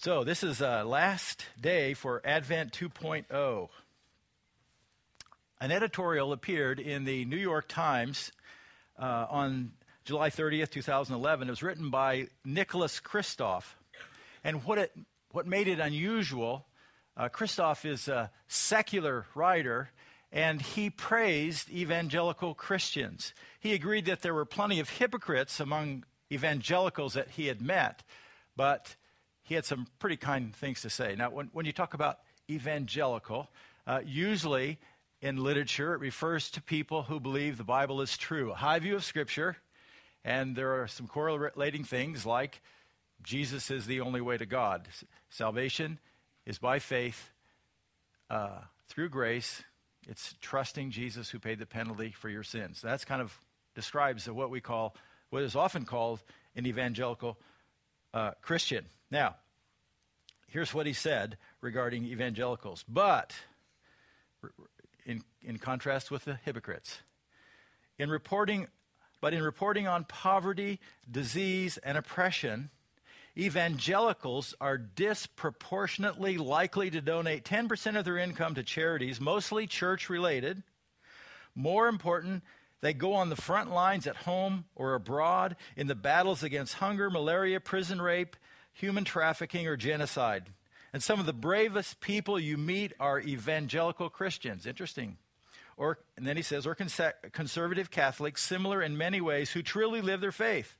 So, this is uh, last day for Advent 2.0. An editorial appeared in the New York Times uh, on July 30th, 2011. It was written by Nicholas Kristof. And what, it, what made it unusual, uh, Kristof is a secular writer, and he praised evangelical Christians. He agreed that there were plenty of hypocrites among evangelicals that he had met, but he had some pretty kind things to say. Now, when, when you talk about evangelical, uh, usually in literature it refers to people who believe the Bible is true, a high view of Scripture, and there are some correlating things like Jesus is the only way to God. Salvation is by faith uh, through grace. It's trusting Jesus who paid the penalty for your sins. That's kind of describes what we call, what is often called an evangelical uh, Christian. Now, here's what he said regarding evangelicals. But, in, in contrast with the hypocrites, in reporting, but in reporting on poverty, disease, and oppression, evangelicals are disproportionately likely to donate 10% of their income to charities, mostly church related. More important, they go on the front lines at home or abroad in the battles against hunger, malaria, prison rape, human trafficking, or genocide. And some of the bravest people you meet are evangelical Christians. Interesting. Or, and then he says, or conservative Catholics, similar in many ways, who truly live their faith.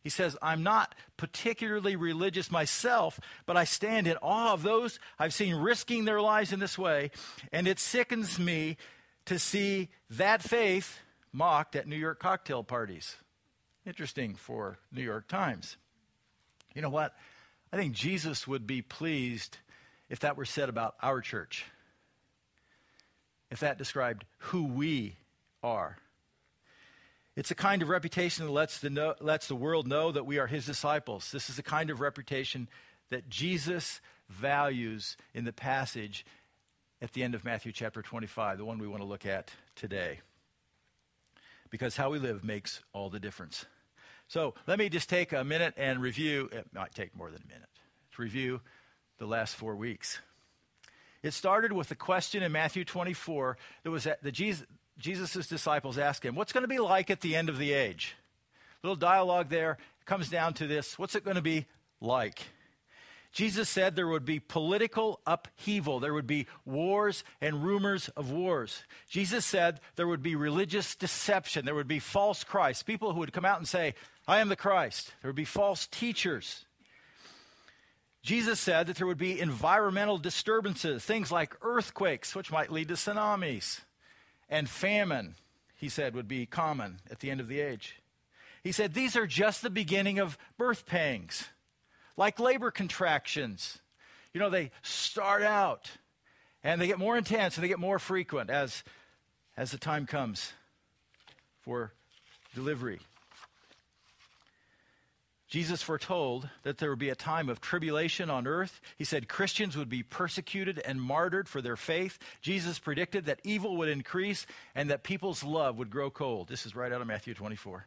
He says, I'm not particularly religious myself, but I stand in awe of those I've seen risking their lives in this way, and it sickens me to see that faith mocked at New York cocktail parties. Interesting for New York Times. You know what? I think Jesus would be pleased if that were said about our church, if that described who we are. It's a kind of reputation that lets the, know, lets the world know that we are his disciples. This is a kind of reputation that Jesus values in the passage at the end of Matthew chapter 25, the one we want to look at today because how we live makes all the difference. So let me just take a minute and review. It might take more than a minute to review the last four weeks. It started with a question in Matthew 24 that was that Jesus, Jesus' disciples asked him, What's going to be like at the end of the age? Little dialogue there comes down to this What's it going to be like? Jesus said there would be political upheaval. There would be wars and rumors of wars. Jesus said there would be religious deception. There would be false Christ, people who would come out and say, I am the Christ. There would be false teachers. Jesus said that there would be environmental disturbances, things like earthquakes, which might lead to tsunamis, and famine, he said, would be common at the end of the age. He said these are just the beginning of birth pangs like labor contractions. You know, they start out and they get more intense and they get more frequent as, as the time comes for delivery. Jesus foretold that there would be a time of tribulation on earth. He said Christians would be persecuted and martyred for their faith. Jesus predicted that evil would increase and that people's love would grow cold. This is right out of Matthew 24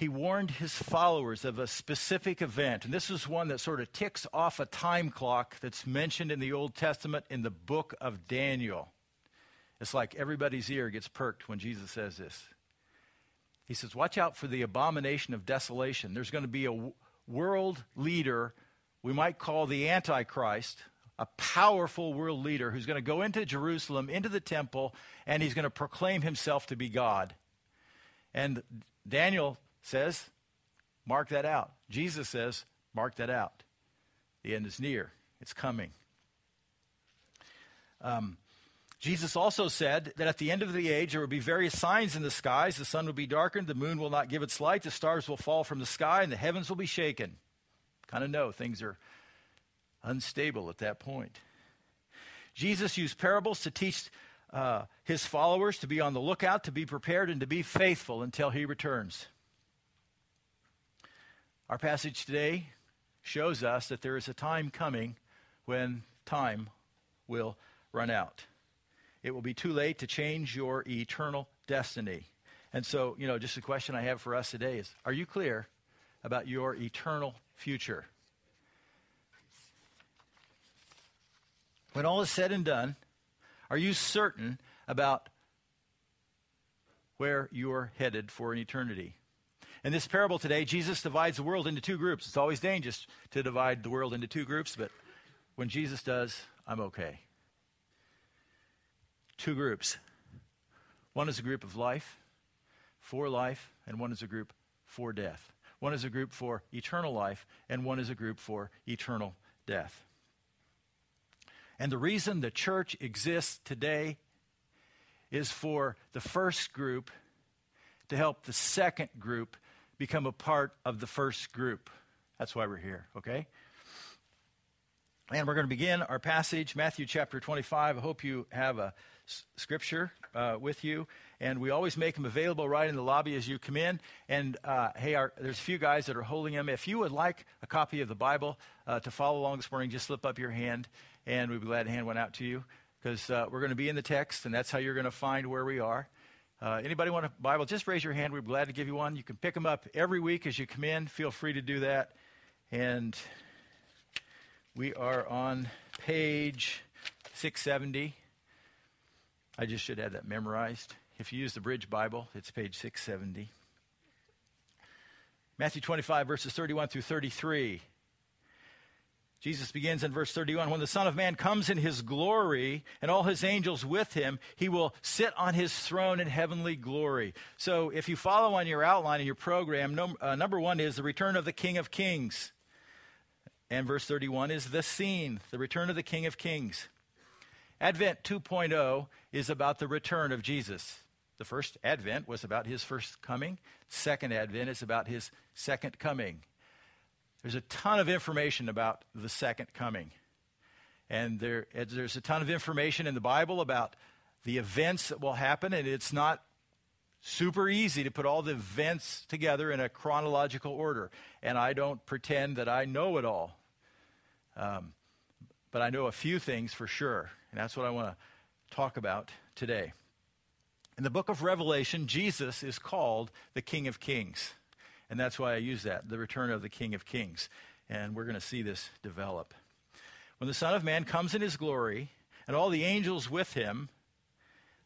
he warned his followers of a specific event. And this is one that sort of ticks off a time clock that's mentioned in the Old Testament in the book of Daniel. It's like everybody's ear gets perked when Jesus says this. He says, Watch out for the abomination of desolation. There's going to be a world leader, we might call the Antichrist, a powerful world leader who's going to go into Jerusalem, into the temple, and he's going to proclaim himself to be God. And Daniel says, mark that out. Jesus says, mark that out. The end is near, it's coming. Um, Jesus also said that at the end of the age there will be various signs in the skies. The sun will be darkened, the moon will not give its light, the stars will fall from the sky, and the heavens will be shaken. Kind of know things are unstable at that point. Jesus used parables to teach uh, his followers to be on the lookout, to be prepared, and to be faithful until he returns. Our passage today shows us that there is a time coming when time will run out. It will be too late to change your eternal destiny. And so, you know, just a question I have for us today is Are you clear about your eternal future? When all is said and done, are you certain about where you're headed for an eternity? In this parable today, Jesus divides the world into two groups. It's always dangerous to divide the world into two groups, but when Jesus does, I'm okay. Two groups. One is a group of life, for life, and one is a group for death. One is a group for eternal life, and one is a group for eternal death. And the reason the church exists today is for the first group to help the second group become a part of the first group. That's why we're here, okay? And we're going to begin our passage, Matthew chapter 25. I hope you have a s- scripture uh, with you. And we always make them available right in the lobby as you come in. And uh, hey, our, there's a few guys that are holding them. If you would like a copy of the Bible uh, to follow along this morning, just slip up your hand and we'd be glad to hand one out to you because uh, we're going to be in the text, and that's how you're going to find where we are. Uh, anybody want a Bible? Just raise your hand. We're glad to give you one. You can pick them up every week as you come in. Feel free to do that. And we are on page 670. I just should have that memorized. If you use the Bridge Bible, it's page 670. Matthew 25, verses 31 through 33. Jesus begins in verse 31 When the Son of Man comes in his glory and all his angels with him, he will sit on his throne in heavenly glory. So, if you follow on your outline in your program, uh, number one is the return of the King of Kings. And verse 31 is the scene, the return of the King of Kings. Advent 2.0 is about the return of Jesus. The first Advent was about his first coming, second Advent is about his second coming. There's a ton of information about the second coming. And there, there's a ton of information in the Bible about the events that will happen, and it's not super easy to put all the events together in a chronological order. And I don't pretend that I know it all. Um, but I know a few things for sure, and that's what I want to talk about today. In the book of Revelation, Jesus is called the King of Kings. And that's why I use that, the return of the King of Kings. And we're going to see this develop. When the Son of Man comes in his glory, and all the angels with him,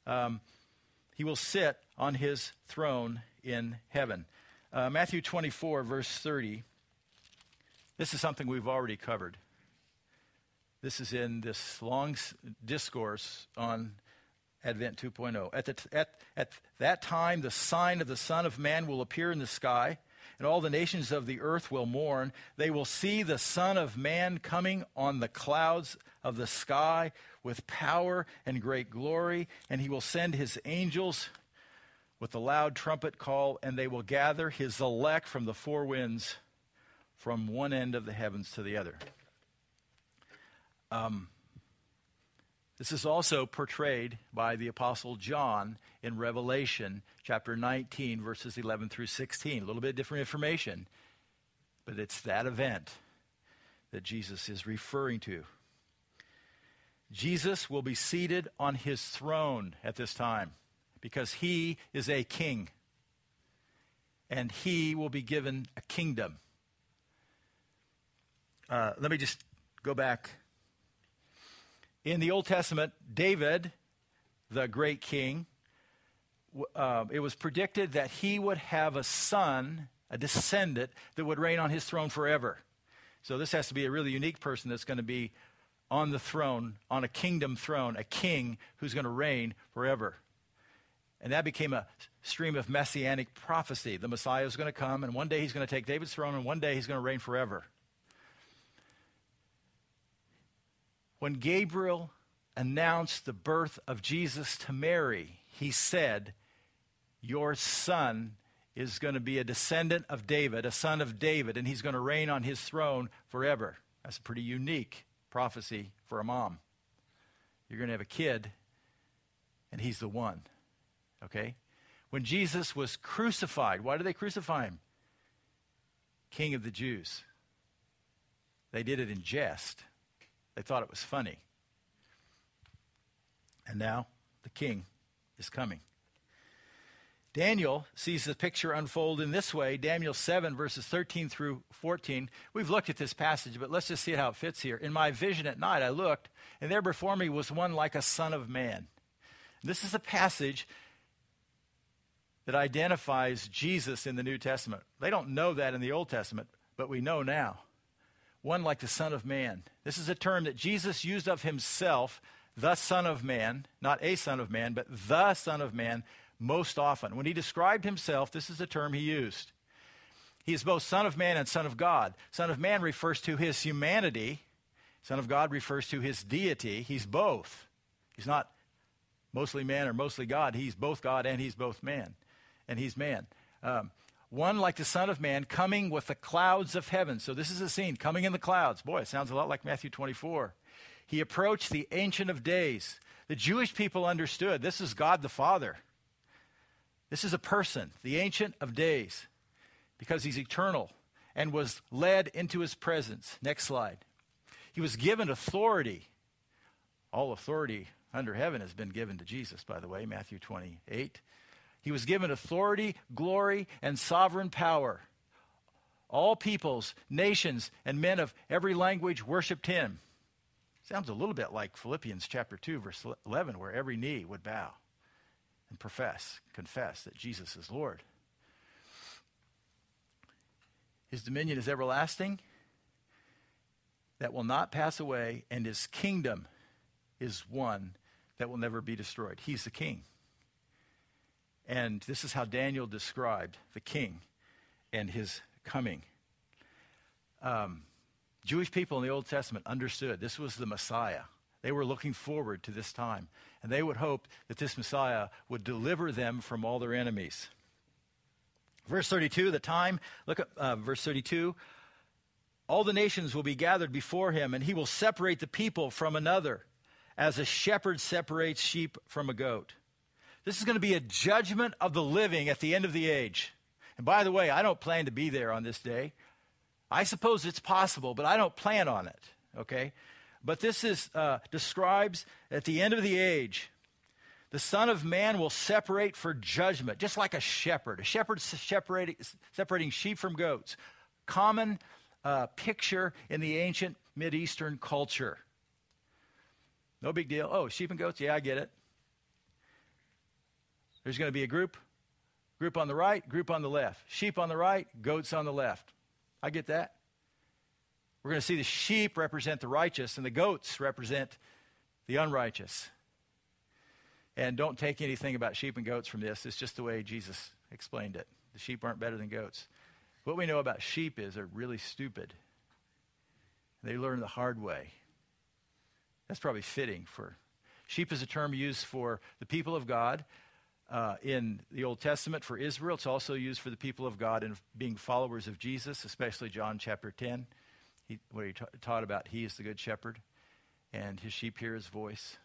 um, he will sit on his throne in heaven. Uh, Matthew 24, verse 30. This is something we've already covered. This is in this long discourse on Advent 2.0. At, the, at, at that time, the sign of the Son of Man will appear in the sky, and all the nations of the earth will mourn. They will see the Son of Man coming on the clouds of the sky with power and great glory, and he will send his angels with a loud trumpet call, and they will gather his elect from the four winds from one end of the heavens to the other. Um, this is also portrayed by the Apostle John in Revelation chapter 19, verses 11 through 16. A little bit different information, but it's that event that Jesus is referring to. Jesus will be seated on his throne at this time because he is a king and he will be given a kingdom. Uh, let me just go back in the Old Testament, David, the great king, uh, it was predicted that he would have a son, a descendant, that would reign on his throne forever. So this has to be a really unique person that's going to be on the throne, on a kingdom throne, a king who's going to reign forever. And that became a stream of messianic prophecy. The Messiah is going to come, and one day he's going to take David's throne, and one day he's going to reign forever. When Gabriel announced the birth of Jesus to Mary, he said, Your son is going to be a descendant of David, a son of David, and he's going to reign on his throne forever. That's a pretty unique prophecy for a mom. You're going to have a kid, and he's the one. Okay? When Jesus was crucified, why did they crucify him? King of the Jews. They did it in jest. They thought it was funny. And now the king is coming. Daniel sees the picture unfold in this way Daniel 7, verses 13 through 14. We've looked at this passage, but let's just see how it fits here. In my vision at night, I looked, and there before me was one like a son of man. This is a passage that identifies Jesus in the New Testament. They don't know that in the Old Testament, but we know now. One like the Son of Man. This is a term that Jesus used of himself, the Son of Man, not a Son of Man, but the Son of Man, most often. When he described himself, this is the term he used. He is both Son of Man and Son of God. Son of Man refers to his humanity, Son of God refers to his deity. He's both. He's not mostly man or mostly God. He's both God and he's both man. And he's man. Um, one like the Son of Man coming with the clouds of heaven. So this is a scene coming in the clouds. Boy, it sounds a lot like Matthew 24. He approached the Ancient of Days. The Jewish people understood this is God the Father. This is a person, the Ancient of Days, because he's eternal and was led into his presence. Next slide. He was given authority. All authority under heaven has been given to Jesus, by the way, Matthew 28. He was given authority, glory, and sovereign power. All peoples, nations, and men of every language worshiped him. Sounds a little bit like Philippians chapter 2, verse 11, where every knee would bow and profess, confess that Jesus is Lord. His dominion is everlasting, that will not pass away, and his kingdom is one that will never be destroyed. He's the king. And this is how Daniel described the king and his coming. Um, Jewish people in the Old Testament understood this was the Messiah. They were looking forward to this time, and they would hope that this Messiah would deliver them from all their enemies. Verse 32, the time, look at uh, verse 32. All the nations will be gathered before him, and he will separate the people from another as a shepherd separates sheep from a goat. This is going to be a judgment of the living at the end of the age. And by the way, I don't plan to be there on this day. I suppose it's possible, but I don't plan on it. Okay? But this is uh, describes at the end of the age, the Son of Man will separate for judgment, just like a shepherd. A shepherd separating, separating sheep from goats. Common uh, picture in the ancient Mideastern culture. No big deal. Oh, sheep and goats? Yeah, I get it. There's going to be a group, group on the right, group on the left. Sheep on the right, goats on the left. I get that. We're going to see the sheep represent the righteous and the goats represent the unrighteous. And don't take anything about sheep and goats from this. It's just the way Jesus explained it. The sheep aren't better than goats. What we know about sheep is they're really stupid. They learn the hard way. That's probably fitting for. Sheep is a term used for the people of God uh, in the Old Testament for Israel. It's also used for the people of God in being followers of Jesus, especially John chapter 10, he, where he ta- taught about he is the good shepherd and his sheep hear his voice.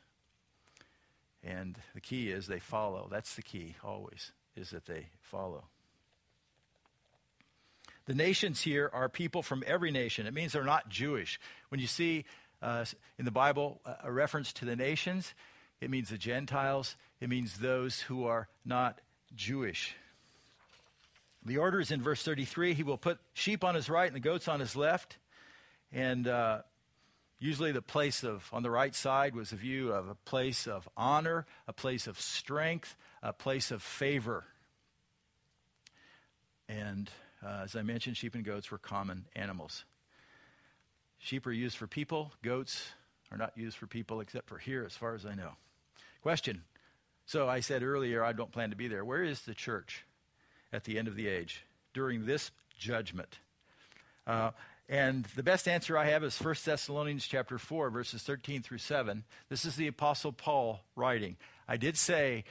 And the key is they follow. That's the key, always, is that they follow. The nations here are people from every nation. It means they're not Jewish. When you see uh, in the Bible a reference to the nations, it means the Gentiles, it means those who are not Jewish. The order is in verse 33 He will put sheep on his right and the goats on his left. And uh, usually the place of, on the right side was a view of a place of honor, a place of strength, a place of favor. And uh, as I mentioned, sheep and goats were common animals. Sheep are used for people, goats are not used for people except for here, as far as I know. Question. So I said earlier, I don't plan to be there. Where is the church at the end of the age during this judgment? Uh, and the best answer I have is 1 Thessalonians chapter 4, verses 13 through 7. This is the Apostle Paul writing. I did say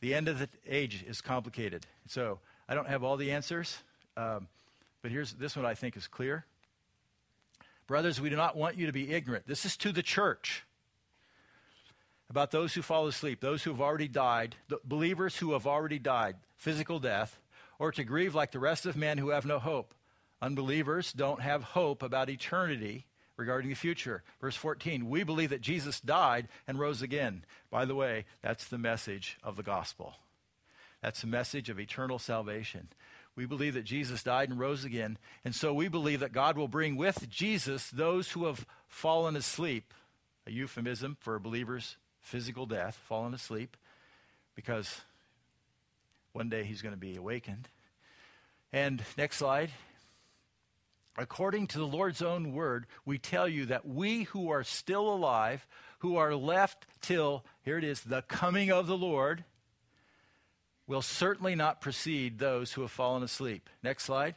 the end of the age is complicated. So I don't have all the answers, um, but here's this one I think is clear. Brothers, we do not want you to be ignorant. This is to the church about those who fall asleep, those who have already died, believers who have already died, physical death, or to grieve like the rest of men who have no hope. Unbelievers don't have hope about eternity regarding the future. Verse 14, we believe that Jesus died and rose again. By the way, that's the message of the gospel. That's the message of eternal salvation. We believe that Jesus died and rose again, and so we believe that God will bring with Jesus those who have fallen asleep, a euphemism for believer's physical death, falling asleep, because one day he's going to be awakened. And next slide. According to the Lord's own word, we tell you that we who are still alive, who are left till, here it is, the coming of the Lord, will certainly not precede those who have fallen asleep. Next slide.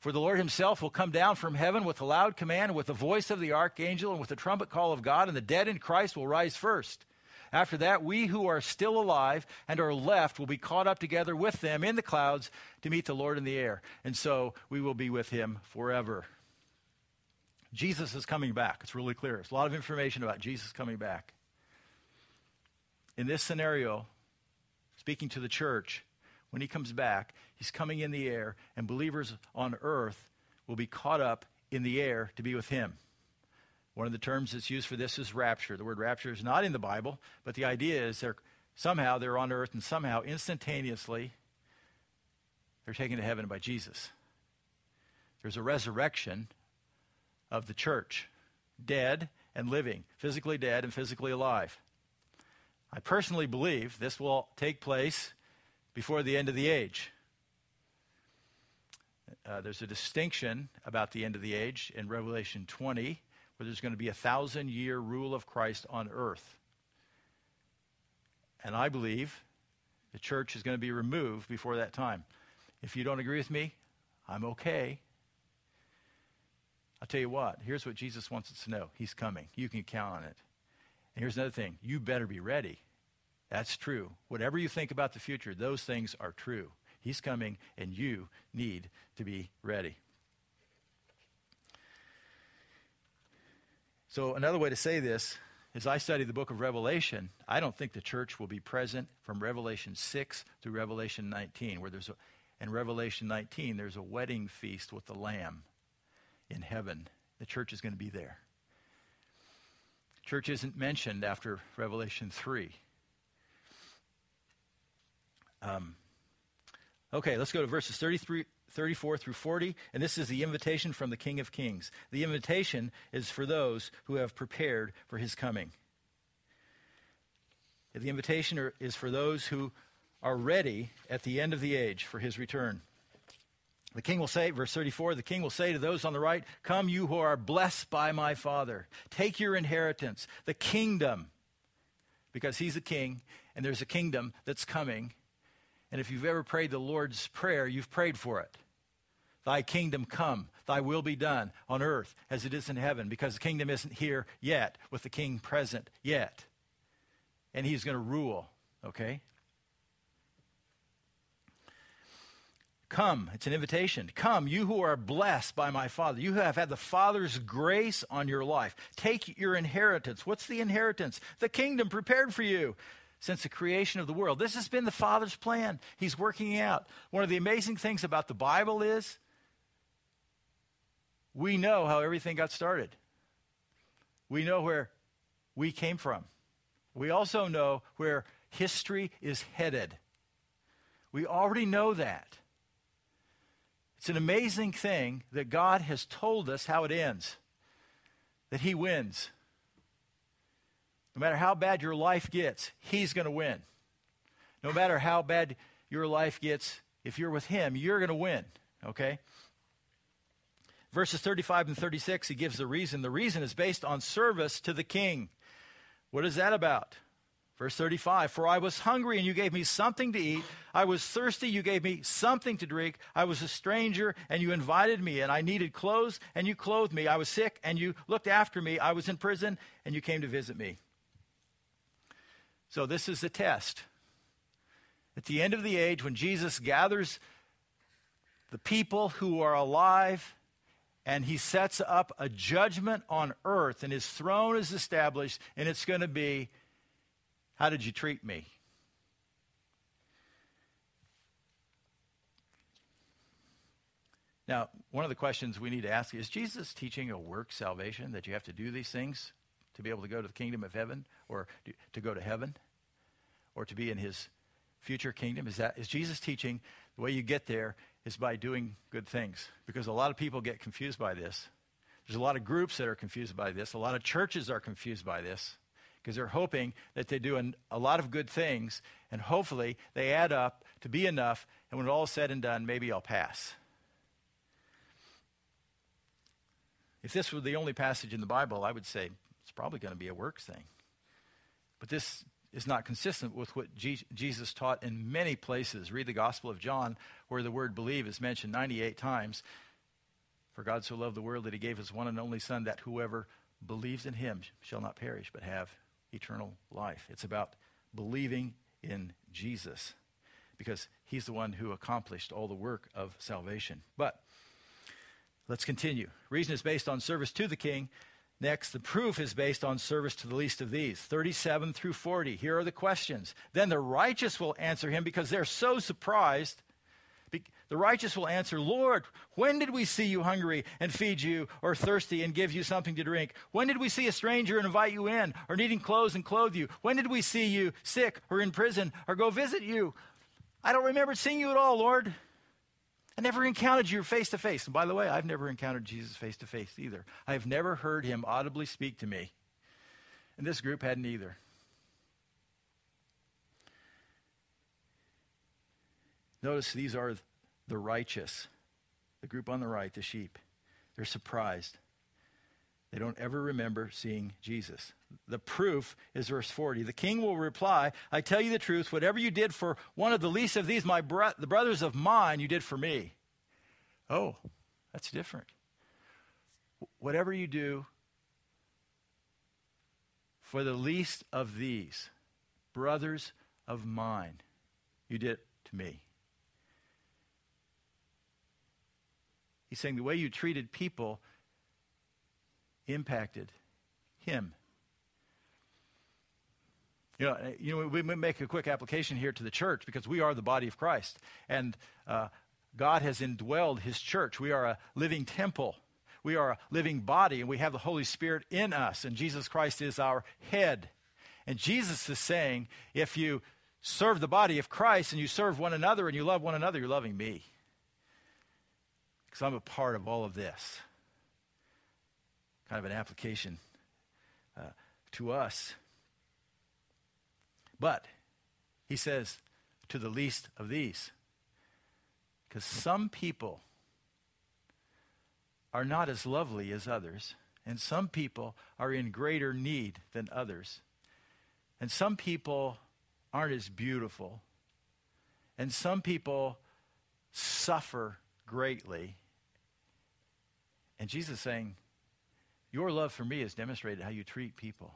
For the Lord himself will come down from heaven with a loud command, with the voice of the archangel, and with the trumpet call of God, and the dead in Christ will rise first. After that, we who are still alive and are left will be caught up together with them in the clouds to meet the Lord in the air. And so we will be with him forever. Jesus is coming back. It's really clear. There's a lot of information about Jesus coming back. In this scenario, speaking to the church, when he comes back, he's coming in the air, and believers on earth will be caught up in the air to be with him. One of the terms that's used for this is rapture. The word rapture is not in the Bible, but the idea is they're somehow they're on earth and somehow instantaneously they're taken to heaven by Jesus. There's a resurrection of the church, dead and living, physically dead and physically alive. I personally believe this will take place before the end of the age. Uh, there's a distinction about the end of the age in Revelation 20, where there's going to be a thousand year rule of Christ on earth. And I believe the church is going to be removed before that time. If you don't agree with me, I'm okay. I'll tell you what, here's what Jesus wants us to know He's coming. You can count on it. And here's another thing you better be ready. That's true. Whatever you think about the future, those things are true. He's coming, and you need to be ready. So, another way to say this is I study the book of Revelation. I don't think the church will be present from Revelation 6 through Revelation 19, where there's a, in Revelation 19, there's a wedding feast with the Lamb in heaven. The church is going to be there. Church isn't mentioned after Revelation 3. Um, okay, let's go to verses 33, 34 through 40. And this is the invitation from the King of Kings. The invitation is for those who have prepared for his coming. The invitation is for those who are ready at the end of the age for his return. The king will say, verse 34, the king will say to those on the right, Come, you who are blessed by my Father, take your inheritance, the kingdom, because he's a king, and there's a kingdom that's coming. And if you've ever prayed the Lord's Prayer, you've prayed for it. Thy kingdom come, thy will be done on earth as it is in heaven, because the kingdom isn't here yet, with the king present yet. And he's going to rule, okay? Come, it's an invitation. Come, you who are blessed by my Father. You who have had the Father's grace on your life. Take your inheritance. What's the inheritance? The kingdom prepared for you since the creation of the world. This has been the Father's plan. He's working out. One of the amazing things about the Bible is we know how everything got started. We know where we came from. We also know where history is headed. We already know that. It's an amazing thing that God has told us how it ends, that He wins. No matter how bad your life gets, He's going to win. No matter how bad your life gets, if you're with Him, you're going to win. Okay? Verses 35 and 36, he gives the reason. The reason is based on service to the king. What is that about? Verse 35 For I was hungry, and you gave me something to eat. I was thirsty, you gave me something to drink. I was a stranger, and you invited me. And I needed clothes, and you clothed me. I was sick, and you looked after me. I was in prison, and you came to visit me. So, this is the test. At the end of the age, when Jesus gathers the people who are alive and he sets up a judgment on earth, and his throne is established, and it's going to be How did you treat me? Now, one of the questions we need to ask is Jesus teaching a work salvation that you have to do these things to be able to go to the kingdom of heaven or to go to heaven or to be in his future kingdom? Is that is Jesus teaching the way you get there is by doing good things? Because a lot of people get confused by this. There's a lot of groups that are confused by this. A lot of churches are confused by this because they're hoping that they do an, a lot of good things and hopefully they add up to be enough. And when all is said and done, maybe I'll pass. If this were the only passage in the Bible, I would say it's probably going to be a works thing. But this is not consistent with what Jesus taught in many places. Read the Gospel of John, where the word believe is mentioned 98 times. For God so loved the world that he gave his one and only Son, that whoever believes in him shall not perish, but have eternal life. It's about believing in Jesus because he's the one who accomplished all the work of salvation. But let's continue. Reason is based on service to the king. Next, the proof is based on service to the least of these. 37 through 40. Here are the questions. Then the righteous will answer him because they're so surprised the righteous will answer, Lord, when did we see you hungry and feed you, or thirsty and give you something to drink? When did we see a stranger and invite you in, or needing clothes and clothe you? When did we see you sick or in prison, or go visit you? I don't remember seeing you at all, Lord. I never encountered you face to face. And by the way, I've never encountered Jesus face to face either. I have never heard him audibly speak to me. And this group hadn't either. Notice these are the righteous, the group on the right, the sheep. They're surprised. They don't ever remember seeing Jesus. The proof is verse 40. The king will reply, I tell you the truth, whatever you did for one of the least of these, my bro- the brothers of mine, you did for me. Oh, that's different. Whatever you do for the least of these, brothers of mine, you did to me. He's saying the way you treated people impacted him. You know, you know, we make a quick application here to the church because we are the body of Christ. And uh, God has indwelled his church. We are a living temple. We are a living body, and we have the Holy Spirit in us, and Jesus Christ is our head. And Jesus is saying, if you serve the body of Christ and you serve one another and you love one another, you're loving me because I'm a part of all of this. Kind of an application uh, to us. But he says, to the least of these. Because some people are not as lovely as others, and some people are in greater need than others, and some people aren't as beautiful, and some people suffer greatly, and Jesus is saying, Your love for me is demonstrated how you treat people.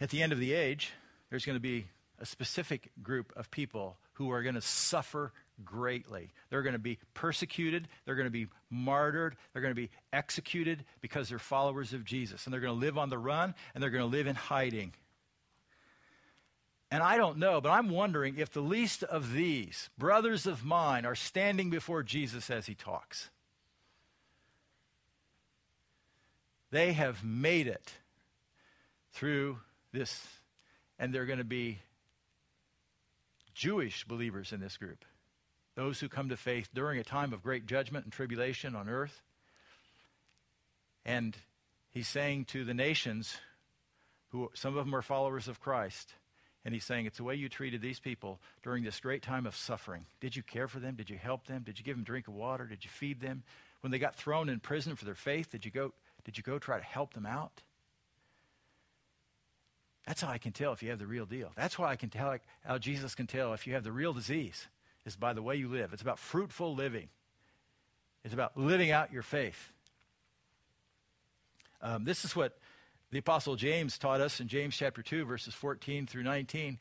At the end of the age, there's going to be a specific group of people who are going to suffer greatly. They're going to be persecuted, they're going to be martyred, they're going to be executed because they're followers of Jesus. And they're going to live on the run and they're going to live in hiding. And I don't know, but I'm wondering if the least of these brothers of mine are standing before Jesus as he talks. They have made it through this, and they're going to be Jewish believers in this group. Those who come to faith during a time of great judgment and tribulation on earth. And he's saying to the nations, who some of them are followers of Christ, and he's saying, It's the way you treated these people during this great time of suffering. Did you care for them? Did you help them? Did you give them drink of water? Did you feed them? When they got thrown in prison for their faith, did you go, did you go try to help them out? That's how I can tell if you have the real deal. That's why I can tell how Jesus can tell if you have the real disease, is by the way you live. It's about fruitful living, it's about living out your faith. Um, this is what the Apostle James taught us in James chapter 2, verses 14 through 19.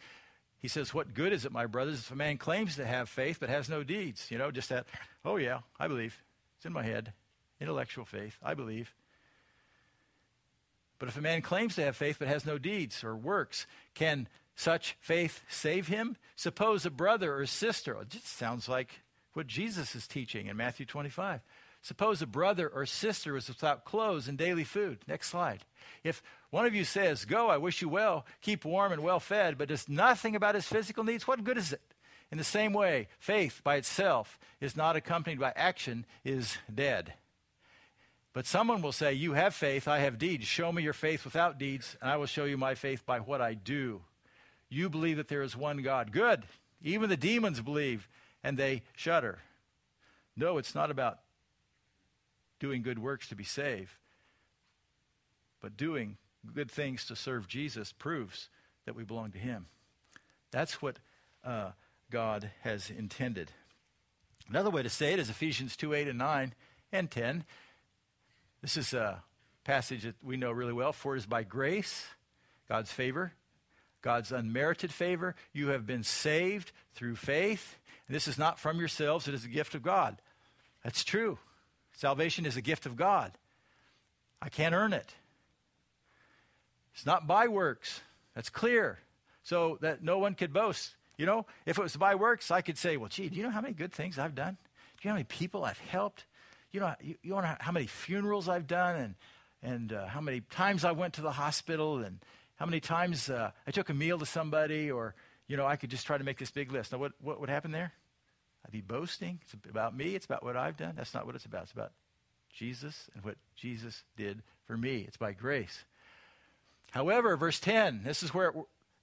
He says, What good is it, my brothers, if a man claims to have faith but has no deeds? You know, just that, oh yeah, I believe. It's in my head. Intellectual faith. I believe. But if a man claims to have faith but has no deeds or works, can such faith save him? Suppose a brother or sister, it just sounds like what Jesus is teaching in Matthew 25. Suppose a brother or sister is without clothes and daily food. Next slide. If one of you says, Go, I wish you well, keep warm and well fed, but does nothing about his physical needs, what good is it? In the same way, faith by itself is not accompanied by action, is dead. But someone will say, You have faith, I have deeds. Show me your faith without deeds, and I will show you my faith by what I do. You believe that there is one God. Good. Even the demons believe, and they shudder. No, it's not about doing good works to be saved, but doing good things to serve Jesus proves that we belong to Him. That's what uh, God has intended. Another way to say it is Ephesians 2 8 and 9 and 10. This is a passage that we know really well. For it is by grace, God's favor, God's unmerited favor, you have been saved through faith. And this is not from yourselves, it is a gift of God. That's true. Salvation is a gift of God. I can't earn it. It's not by works. That's clear. So that no one could boast. You know, if it was by works, I could say, well, gee, do you know how many good things I've done? Do you know how many people I've helped? You know, you, you know how many funerals I've done and, and uh, how many times I went to the hospital and how many times uh, I took a meal to somebody or, you know, I could just try to make this big list. Now, what, what would happen there? I'd be boasting. It's about me. It's about what I've done. That's not what it's about. It's about Jesus and what Jesus did for me. It's by grace. However, verse 10, this is where,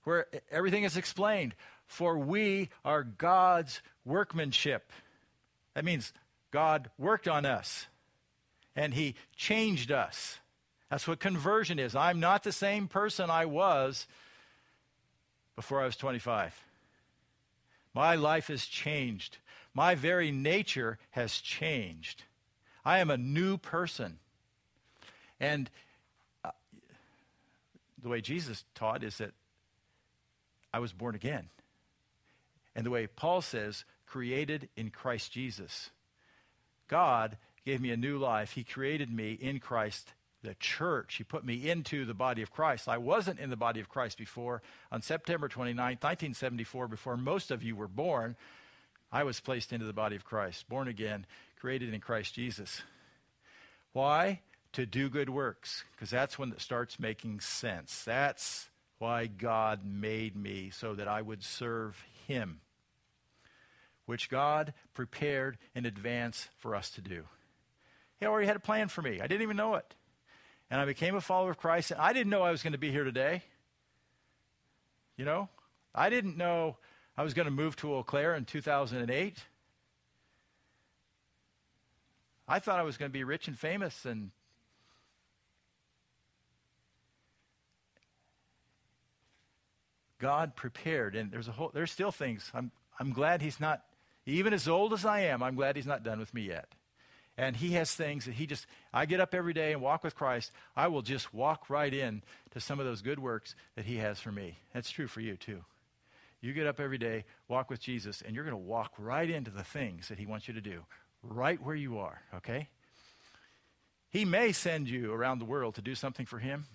where everything is explained. For we are God's workmanship. That means God worked on us and He changed us. That's what conversion is. I'm not the same person I was before I was 25. My life has changed. My very nature has changed. I am a new person. And uh, the way Jesus taught is that I was born again. And the way Paul says, created in Christ Jesus. God gave me a new life. He created me in Christ, the church. He put me into the body of Christ. I wasn't in the body of Christ before. On September 29, 1974, before most of you were born, I was placed into the body of Christ, born again, created in Christ Jesus. Why? To do good works, because that's when it starts making sense. That's why God made me, so that I would serve Him, which God prepared in advance for us to do. He already had a plan for me. I didn't even know it. And I became a follower of Christ, and I didn't know I was going to be here today. You know, I didn't know I was going to move to Eau Claire in 2008. I thought I was going to be rich and famous and God prepared and there's a whole there's still things I'm I'm glad he's not even as old as I am I'm glad he's not done with me yet. And he has things that he just I get up every day and walk with Christ, I will just walk right in to some of those good works that he has for me. That's true for you too. You get up every day, walk with Jesus, and you're going to walk right into the things that He wants you to do, right where you are, okay? He may send you around the world to do something for Him,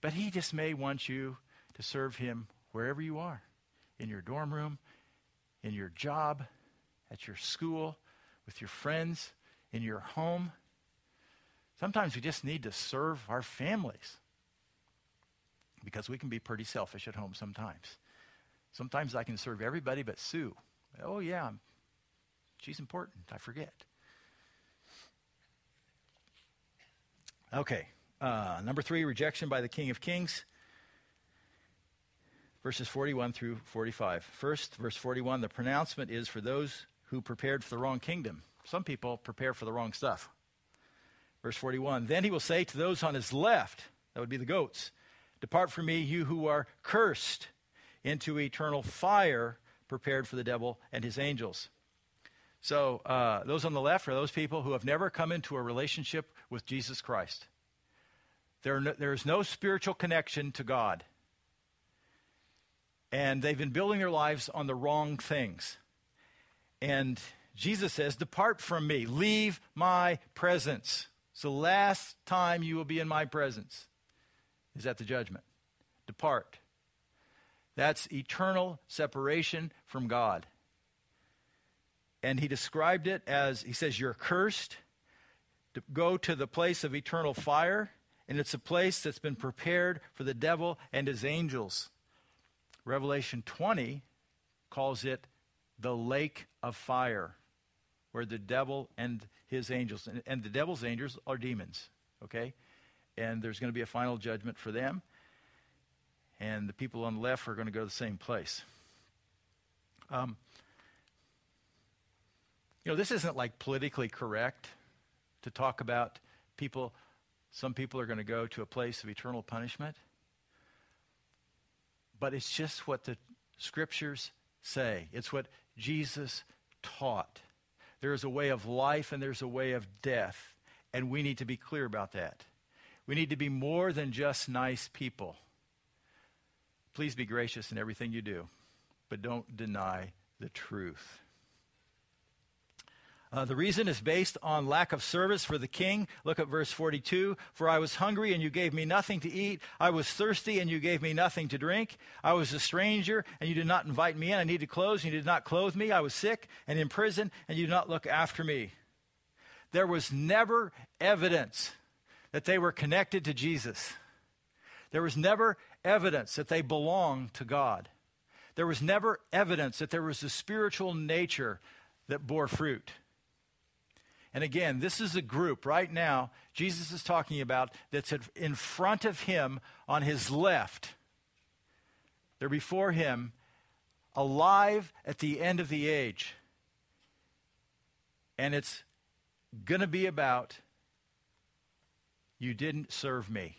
but He just may want you to serve Him wherever you are in your dorm room, in your job, at your school, with your friends, in your home. Sometimes we just need to serve our families because we can be pretty selfish at home sometimes. Sometimes I can serve everybody but Sue. Oh, yeah, she's important. I forget. Okay. Uh, number three, rejection by the King of Kings. Verses 41 through 45. First, verse 41, the pronouncement is for those who prepared for the wrong kingdom. Some people prepare for the wrong stuff. Verse 41, then he will say to those on his left, that would be the goats, Depart from me, you who are cursed into eternal fire prepared for the devil and his angels. So, uh, those on the left are those people who have never come into a relationship with Jesus Christ. There, no, there is no spiritual connection to God. And they've been building their lives on the wrong things. And Jesus says, Depart from me, leave my presence. It's the last time you will be in my presence, is at the judgment. Depart. That's eternal separation from God. And he described it as he says, You're cursed to go to the place of eternal fire, and it's a place that's been prepared for the devil and his angels. Revelation 20 calls it the lake of fire, where the devil and his angels, and, and the devil's angels are demons, okay? And there's going to be a final judgment for them, and the people on the left are going to go to the same place. Um, you know, this isn't like politically correct to talk about people, some people are going to go to a place of eternal punishment. But it's just what the scriptures say, it's what Jesus taught. There is a way of life and there's a way of death, and we need to be clear about that. We need to be more than just nice people. Please be gracious in everything you do, but don't deny the truth. Uh, the reason is based on lack of service for the king. Look at verse 42. For I was hungry, and you gave me nothing to eat. I was thirsty, and you gave me nothing to drink. I was a stranger, and you did not invite me in. I needed clothes, and you did not clothe me. I was sick and in prison, and you did not look after me. There was never evidence that they were connected to Jesus. There was never evidence that they belonged to God. There was never evidence that there was a spiritual nature that bore fruit. And again, this is a group right now Jesus is talking about that's in front of him on his left. They're before him, alive at the end of the age. And it's going to be about you didn't serve me.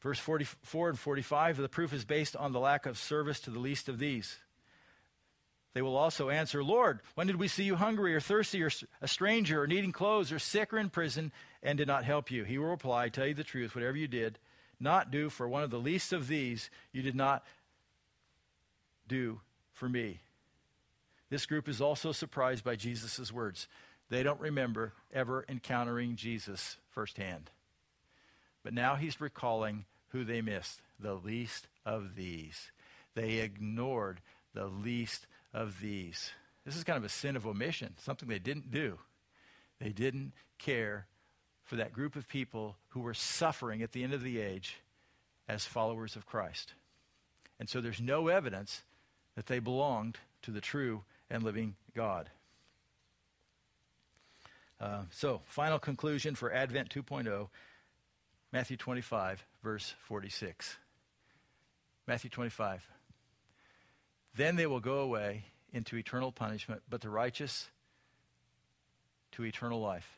Verse 44 and 45, the proof is based on the lack of service to the least of these. They will also answer, Lord, when did we see you hungry or thirsty or a stranger or needing clothes or sick or in prison and did not help you? He will reply, Tell you the truth, whatever you did not do for one of the least of these, you did not do for me. This group is also surprised by Jesus' words. They don't remember ever encountering Jesus firsthand. But now he's recalling who they missed the least of these. They ignored the least of these. This is kind of a sin of omission, something they didn't do. They didn't care for that group of people who were suffering at the end of the age as followers of Christ. And so there's no evidence that they belonged to the true and living God. Uh, so, final conclusion for Advent 2.0 Matthew 25, verse 46. Matthew 25. Then they will go away into eternal punishment, but the righteous to eternal life.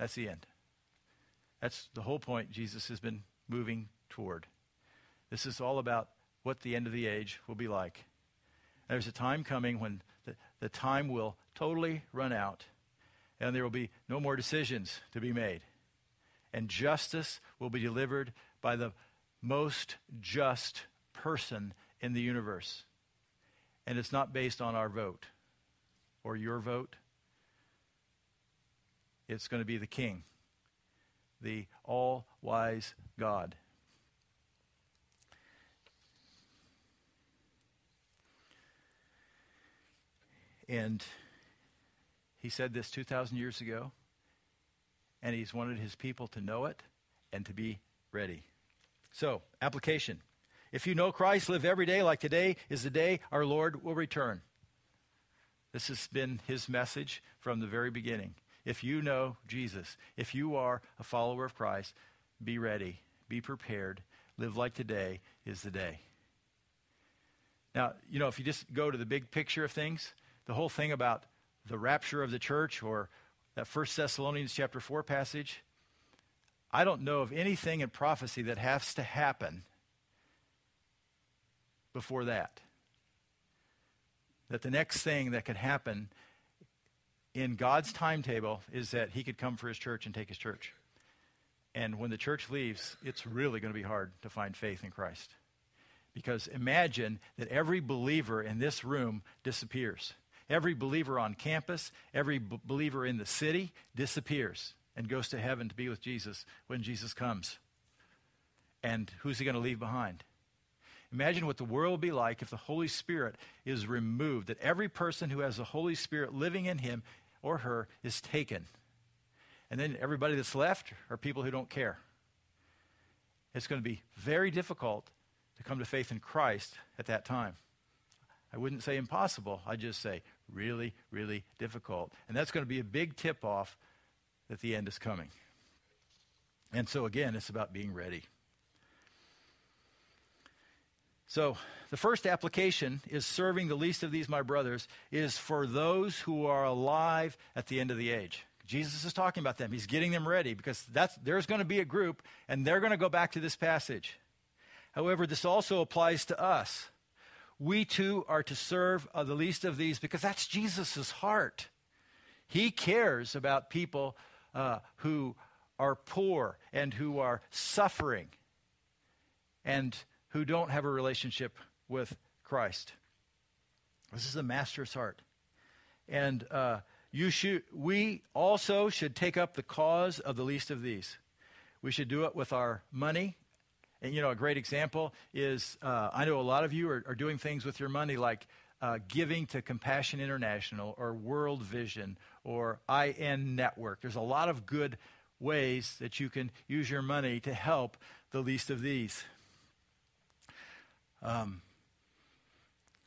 That's the end. That's the whole point Jesus has been moving toward. This is all about what the end of the age will be like. There's a time coming when the, the time will totally run out, and there will be no more decisions to be made. And justice will be delivered by the most just person in the universe. And it's not based on our vote or your vote. It's going to be the King, the all wise God. And he said this 2,000 years ago, and he's wanted his people to know it and to be ready. So, application. If you know Christ, live every day like today is the day our Lord will return. This has been his message from the very beginning. If you know Jesus, if you are a follower of Christ, be ready, be prepared, live like today is the day. Now, you know, if you just go to the big picture of things, the whole thing about the rapture of the church or that First Thessalonians chapter 4 passage, I don't know of anything in prophecy that has to happen before that. That the next thing that could happen in God's timetable is that He could come for His church and take His church. And when the church leaves, it's really going to be hard to find faith in Christ. Because imagine that every believer in this room disappears. Every believer on campus, every b- believer in the city disappears and goes to heaven to be with Jesus when Jesus comes. And who's he going to leave behind? Imagine what the world will be like if the Holy Spirit is removed, that every person who has the Holy Spirit living in him or her is taken. And then everybody that's left are people who don't care. It's going to be very difficult to come to faith in Christ at that time. I wouldn't say impossible, I'd just say really, really difficult. And that's going to be a big tip off that the end is coming. And so, again, it's about being ready. So, the first application is serving the least of these, my brothers, is for those who are alive at the end of the age. Jesus is talking about them. He's getting them ready because there's going to be a group and they're going to go back to this passage. However, this also applies to us. We too are to serve the least of these because that's Jesus' heart. He cares about people uh, who are poor and who are suffering and who don't have a relationship with Christ. This is the master's heart. And uh, you should, we also should take up the cause of the least of these. We should do it with our money. And, you know, a great example is uh, I know a lot of you are, are doing things with your money like uh, giving to Compassion International or World Vision or IN Network. There's a lot of good ways that you can use your money to help the least of these. Um,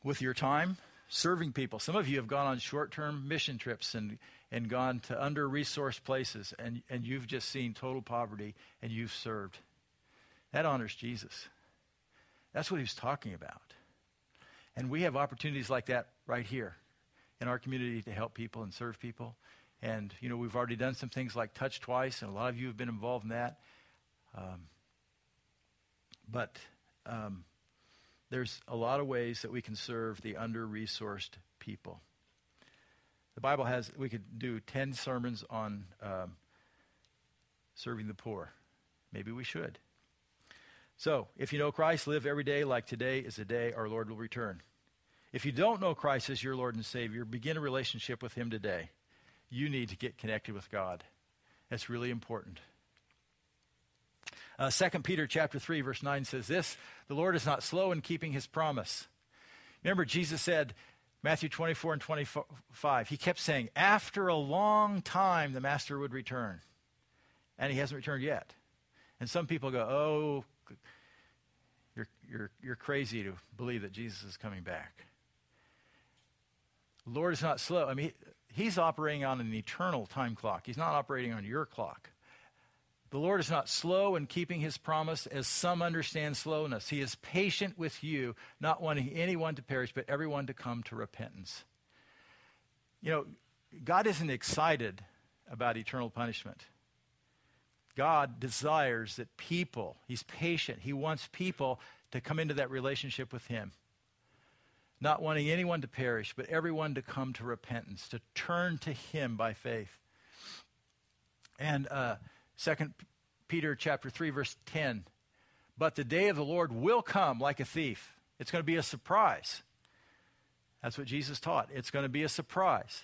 with your time, serving people. Some of you have gone on short term mission trips and, and gone to under resourced places, and, and you've just seen total poverty and you've served. That honors Jesus. That's what he was talking about. And we have opportunities like that right here in our community to help people and serve people. And, you know, we've already done some things like Touch Twice, and a lot of you have been involved in that. Um, but um, there's a lot of ways that we can serve the under resourced people. The Bible has, we could do 10 sermons on um, serving the poor. Maybe we should. So, if you know Christ, live every day like today is the day our Lord will return. If you don't know Christ as your Lord and Savior, begin a relationship with Him today. You need to get connected with God. That's really important. Uh, 2 Peter chapter 3, verse 9 says this The Lord is not slow in keeping his promise. Remember, Jesus said, Matthew 24 and 25, he kept saying, after a long time, the master would return. And he hasn't returned yet. And some people go, oh, you're, you're, you're crazy to believe that Jesus is coming back. The Lord is not slow. I mean, he's operating on an eternal time clock. He's not operating on your clock. The Lord is not slow in keeping his promise, as some understand slowness. He is patient with you, not wanting anyone to perish, but everyone to come to repentance. You know, God isn't excited about eternal punishment. God desires that people, He's patient. He wants people to come into that relationship with Him. Not wanting anyone to perish, but everyone to come to repentance, to turn to Him by faith. And uh, Second Peter chapter 3, verse 10. But the day of the Lord will come like a thief. It's going to be a surprise. That's what Jesus taught. It's going to be a surprise.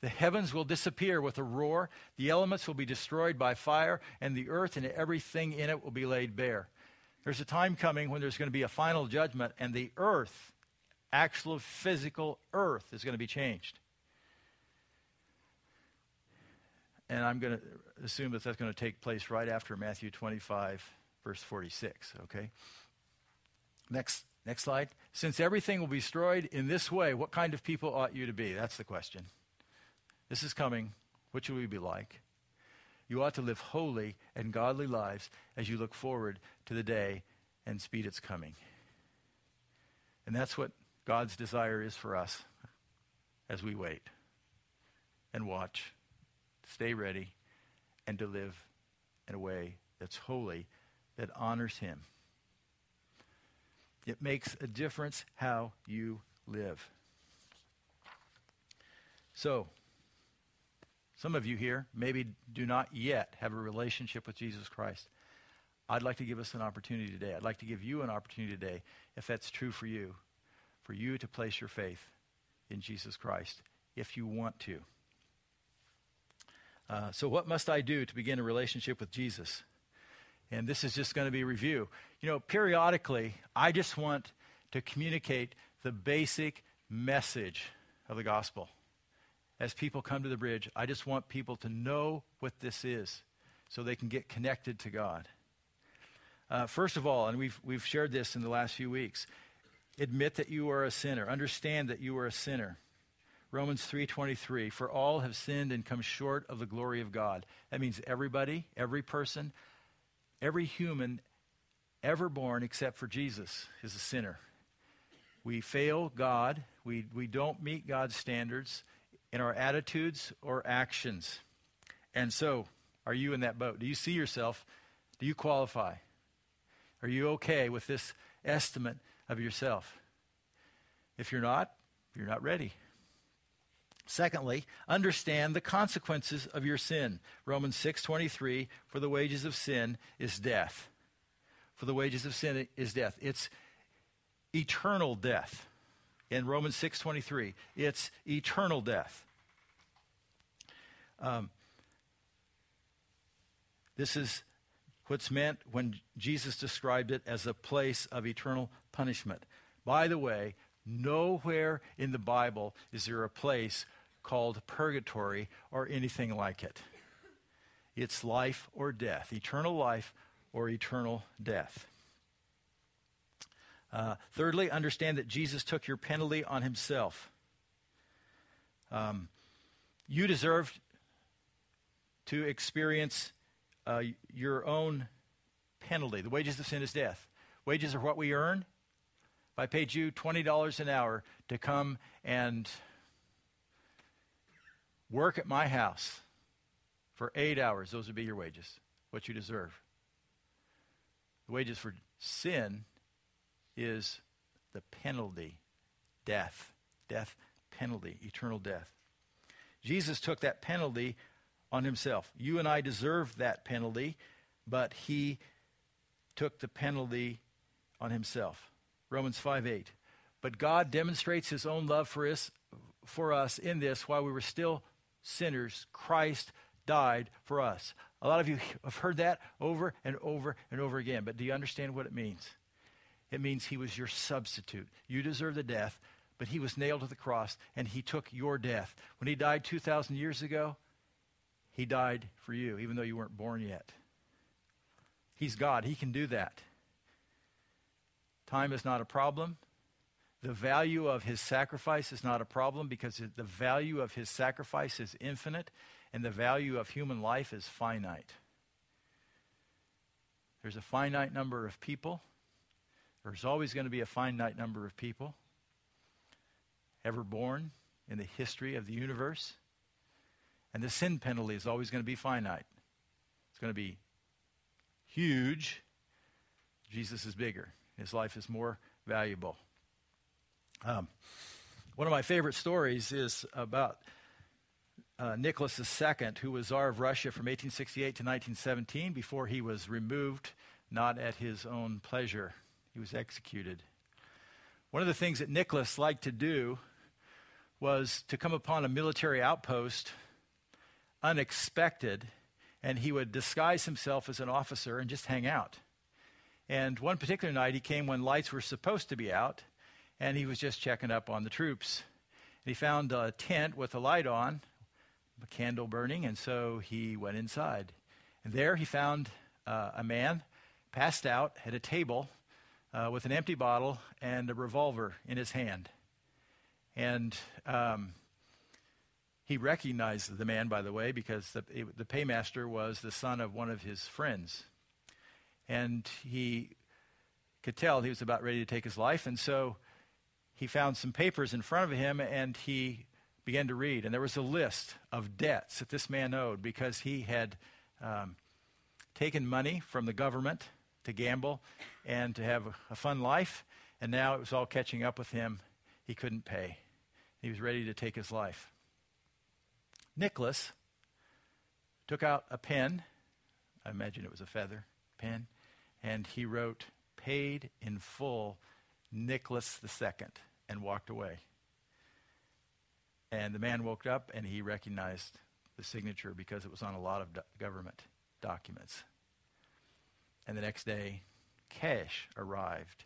The heavens will disappear with a roar, the elements will be destroyed by fire, and the earth and everything in it will be laid bare. There's a time coming when there's going to be a final judgment, and the earth, actual physical earth, is going to be changed. And I'm going to assume that that's going to take place right after Matthew 25, verse 46, okay? Next, next slide. Since everything will be destroyed in this way, what kind of people ought you to be? That's the question. This is coming. What should we be like? You ought to live holy and godly lives as you look forward to the day and speed its coming. And that's what God's desire is for us as we wait and watch, stay ready, and to live in a way that's holy, that honors Him. It makes a difference how you live. So, some of you here maybe do not yet have a relationship with Jesus Christ. I'd like to give us an opportunity today. I'd like to give you an opportunity today, if that's true for you, for you to place your faith in Jesus Christ if you want to. Uh, so, what must I do to begin a relationship with Jesus? And this is just going to be review. You know, periodically, I just want to communicate the basic message of the gospel. as people come to the bridge, I just want people to know what this is so they can get connected to God. Uh, first of all, and we've, we've shared this in the last few weeks, admit that you are a sinner. Understand that you are a sinner. Romans 3:23 For all have sinned and come short of the glory of God. That means everybody, every person, every human ever born except for Jesus is a sinner. We fail God. We, we don't meet God's standards in our attitudes or actions. And so, are you in that boat? Do you see yourself? Do you qualify? Are you okay with this estimate of yourself? If you're not, you're not ready. Secondly, understand the consequences of your sin. Romans 6:23, for the wages of sin is death. For the wages of sin is death. It's eternal death. In Romans 6:23, it's eternal death. Um, this is what's meant when Jesus described it as a place of eternal punishment. By the way, nowhere in the Bible is there a place called purgatory or anything like it. It's life or death, eternal life or eternal death. Uh, thirdly, understand that Jesus took your penalty on himself. Um, you deserved to experience uh, your own penalty. The wages of sin is death. Wages are what we earn. If I paid you $20 an hour to come and work at my house for eight hours, those would be your wages, what you deserve. The wages for sin is the penalty, death, death penalty, eternal death. Jesus took that penalty on himself. You and I deserve that penalty, but he took the penalty on himself. Romans 5 8. But God demonstrates his own love for us, for us in this while we were still sinners, Christ died for us. A lot of you have heard that over and over and over again, but do you understand what it means? It means he was your substitute. You deserve the death, but he was nailed to the cross and he took your death. When he died 2,000 years ago, he died for you, even though you weren't born yet. He's God. He can do that. Time is not a problem. The value of his sacrifice is not a problem because the value of his sacrifice is infinite and the value of human life is finite. There's a finite number of people. There's always going to be a finite number of people ever born in the history of the universe. And the sin penalty is always going to be finite. It's going to be huge. Jesus is bigger. His life is more valuable. Um, one of my favorite stories is about uh, Nicholas II, who was Tsar of Russia from 1868 to 1917 before he was removed, not at his own pleasure. He was executed. One of the things that Nicholas liked to do was to come upon a military outpost unexpected, and he would disguise himself as an officer and just hang out. And one particular night, he came when lights were supposed to be out, and he was just checking up on the troops. And he found a tent with a light on, a candle burning, and so he went inside. And there he found uh, a man passed out at a table uh, with an empty bottle and a revolver in his hand. And um, he recognized the man, by the way, because the, the paymaster was the son of one of his friends. And he could tell he was about ready to take his life. And so he found some papers in front of him and he began to read. And there was a list of debts that this man owed because he had um, taken money from the government to gamble and to have a, fun life. And now it was all catching up with him. He couldn't pay. He was ready to take his life. Nicholas took out a pen, I imagine it was a feather pen, and he wrote, Paid in full, Nicholas II, and walked away. And the man woke up and he recognized the signature because it was on a lot of do- government documents. And the next day, cash arrived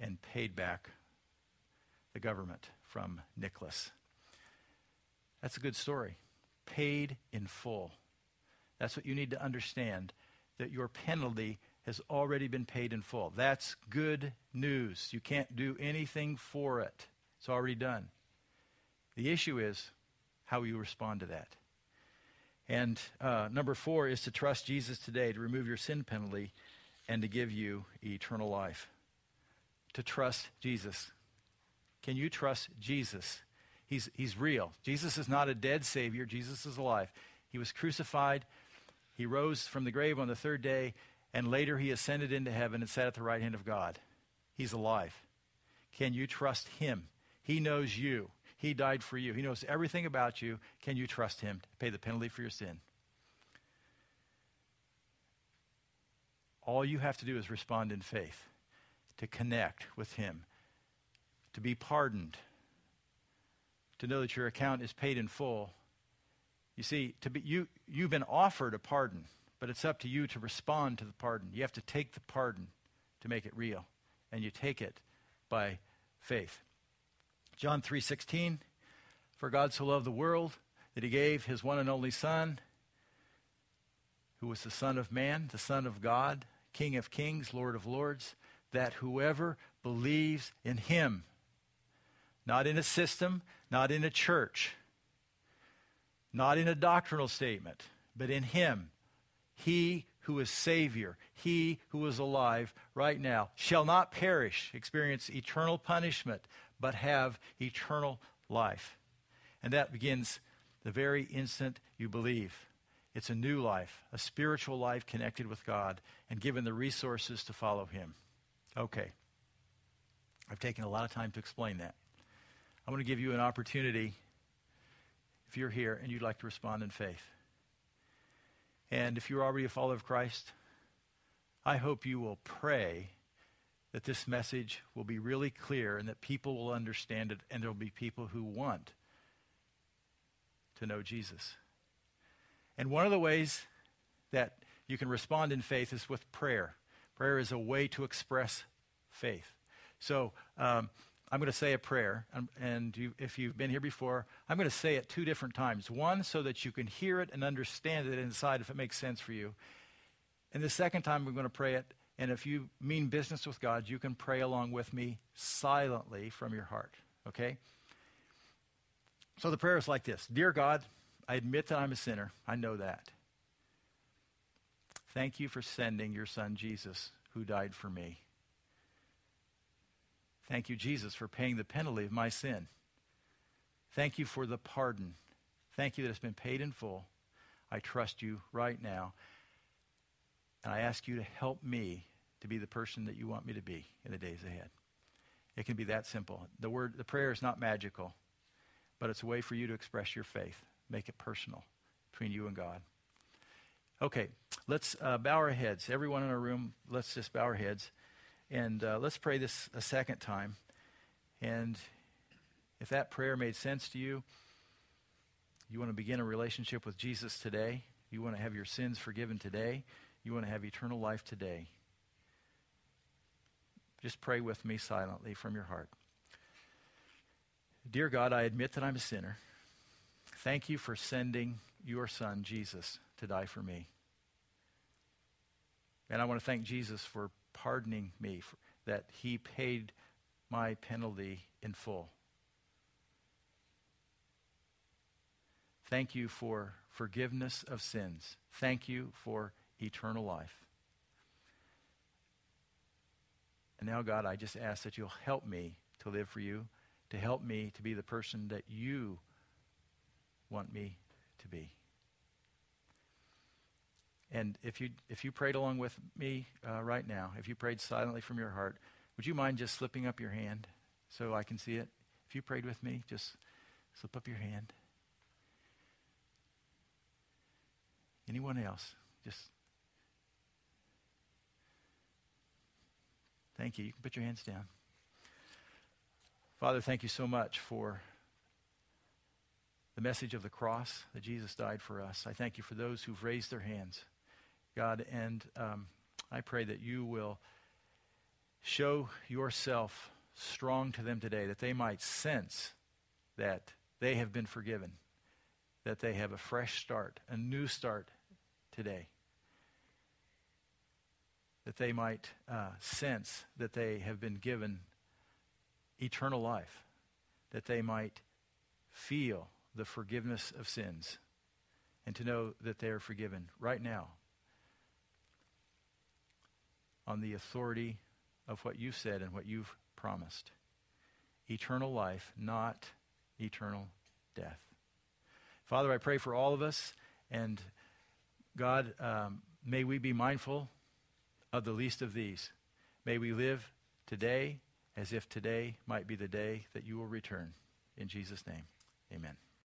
and paid back the government from Nicholas. That's a good story. Paid in full. That's what you need to understand that your penalty has already been paid in full. That's good news. You can't do anything for it, it's already done. The issue is how you respond to that. And uh, number four is to trust Jesus today to remove your sin penalty and to give you eternal life. To trust Jesus. Can you trust Jesus? He's, he's real. Jesus is not a dead Savior, Jesus is alive. He was crucified, He rose from the grave on the third day, and later He ascended into heaven and sat at the right hand of God. He's alive. Can you trust Him? He knows you. He died for you. He knows everything about you. Can you trust Him to pay the penalty for your sin? All you have to do is respond in faith, to connect with Him, to be pardoned, to know that your account is paid in full. You see, to be, you, you've been offered a pardon, but it's up to you to respond to the pardon. You have to take the pardon to make it real, and you take it by faith. John 3:16 For God so loved the world that he gave his one and only son who was the son of man, the son of God, king of kings, lord of lords, that whoever believes in him not in a system, not in a church, not in a doctrinal statement, but in him, he who is Savior, he who is alive right now, shall not perish, experience eternal punishment, but have eternal life. And that begins the very instant you believe. It's a new life, a spiritual life connected with God and given the resources to follow Him. Okay. I've taken a lot of time to explain that. I want to give you an opportunity, if you're here and you'd like to respond in faith. And if you're already a follower of Christ, I hope you will pray that this message will be really clear and that people will understand it, and there will be people who want to know Jesus. And one of the ways that you can respond in faith is with prayer. Prayer is a way to express faith. So um, I'm going to say a prayer, and, and you, if you've been here before, I'm going to say it two different times. One, so that you can hear it and understand it inside if it makes sense for you. And the second time, I'm going to pray it and if you mean business with God, you can pray along with me silently from your heart. Okay? So the prayer is like this Dear God, I admit that I'm a sinner. I know that. Thank you for sending your son Jesus, who died for me. Thank you, Jesus, for paying the penalty of my sin. Thank you for the pardon. Thank you that it's been paid in full. I trust you right now. And I ask you to help me to be the person that you want me to be in the days ahead. It can be that simple. The word, the prayer is not magical, but it's a way for you to express your faith, make it personal between you and God. Okay, let's uh, bow our heads. Everyone in our room, let's just bow our heads. And uh, let's pray this a second time. And if that prayer made sense to you, you want to begin a relationship with Jesus today, you want to have your sins forgiven today, you want to have eternal life today. Just pray with me silently from your heart. Dear God, I admit that I'm a sinner. Thank you for sending your son, Jesus, to die for me. And I want to thank Jesus for pardoning me, for, that he paid my penalty in full. Thank you for forgiveness of sins. Thank you for eternal life. And now, God, I just ask that you'll help me to live for you, to help me to be the person that you want me to be. And if you, if you prayed along with me uh, right now, if you prayed silently from your heart, would you mind just slipping up your hand so I can see it? If you prayed with me, just slip up your hand. Anyone else? Just Thank you. You can put your hands down. Father, thank you so much for the message of the cross that Jesus died for us. I thank you for those who've raised their hands, God, and um, I pray that you will show yourself strong to them today, that they might sense that they have been forgiven, that they have a fresh start, a new start today. That they might uh, sense that they have been given eternal life, that they might feel the forgiveness of sins, and to know that they are forgiven right now on the authority of what you've said and what you've promised. Eternal life, not eternal death. Father, I pray for all of us, and God, um, may we be mindful of the least of these. May we live today as if today might be the day that you will return. In Jesus' name, amen.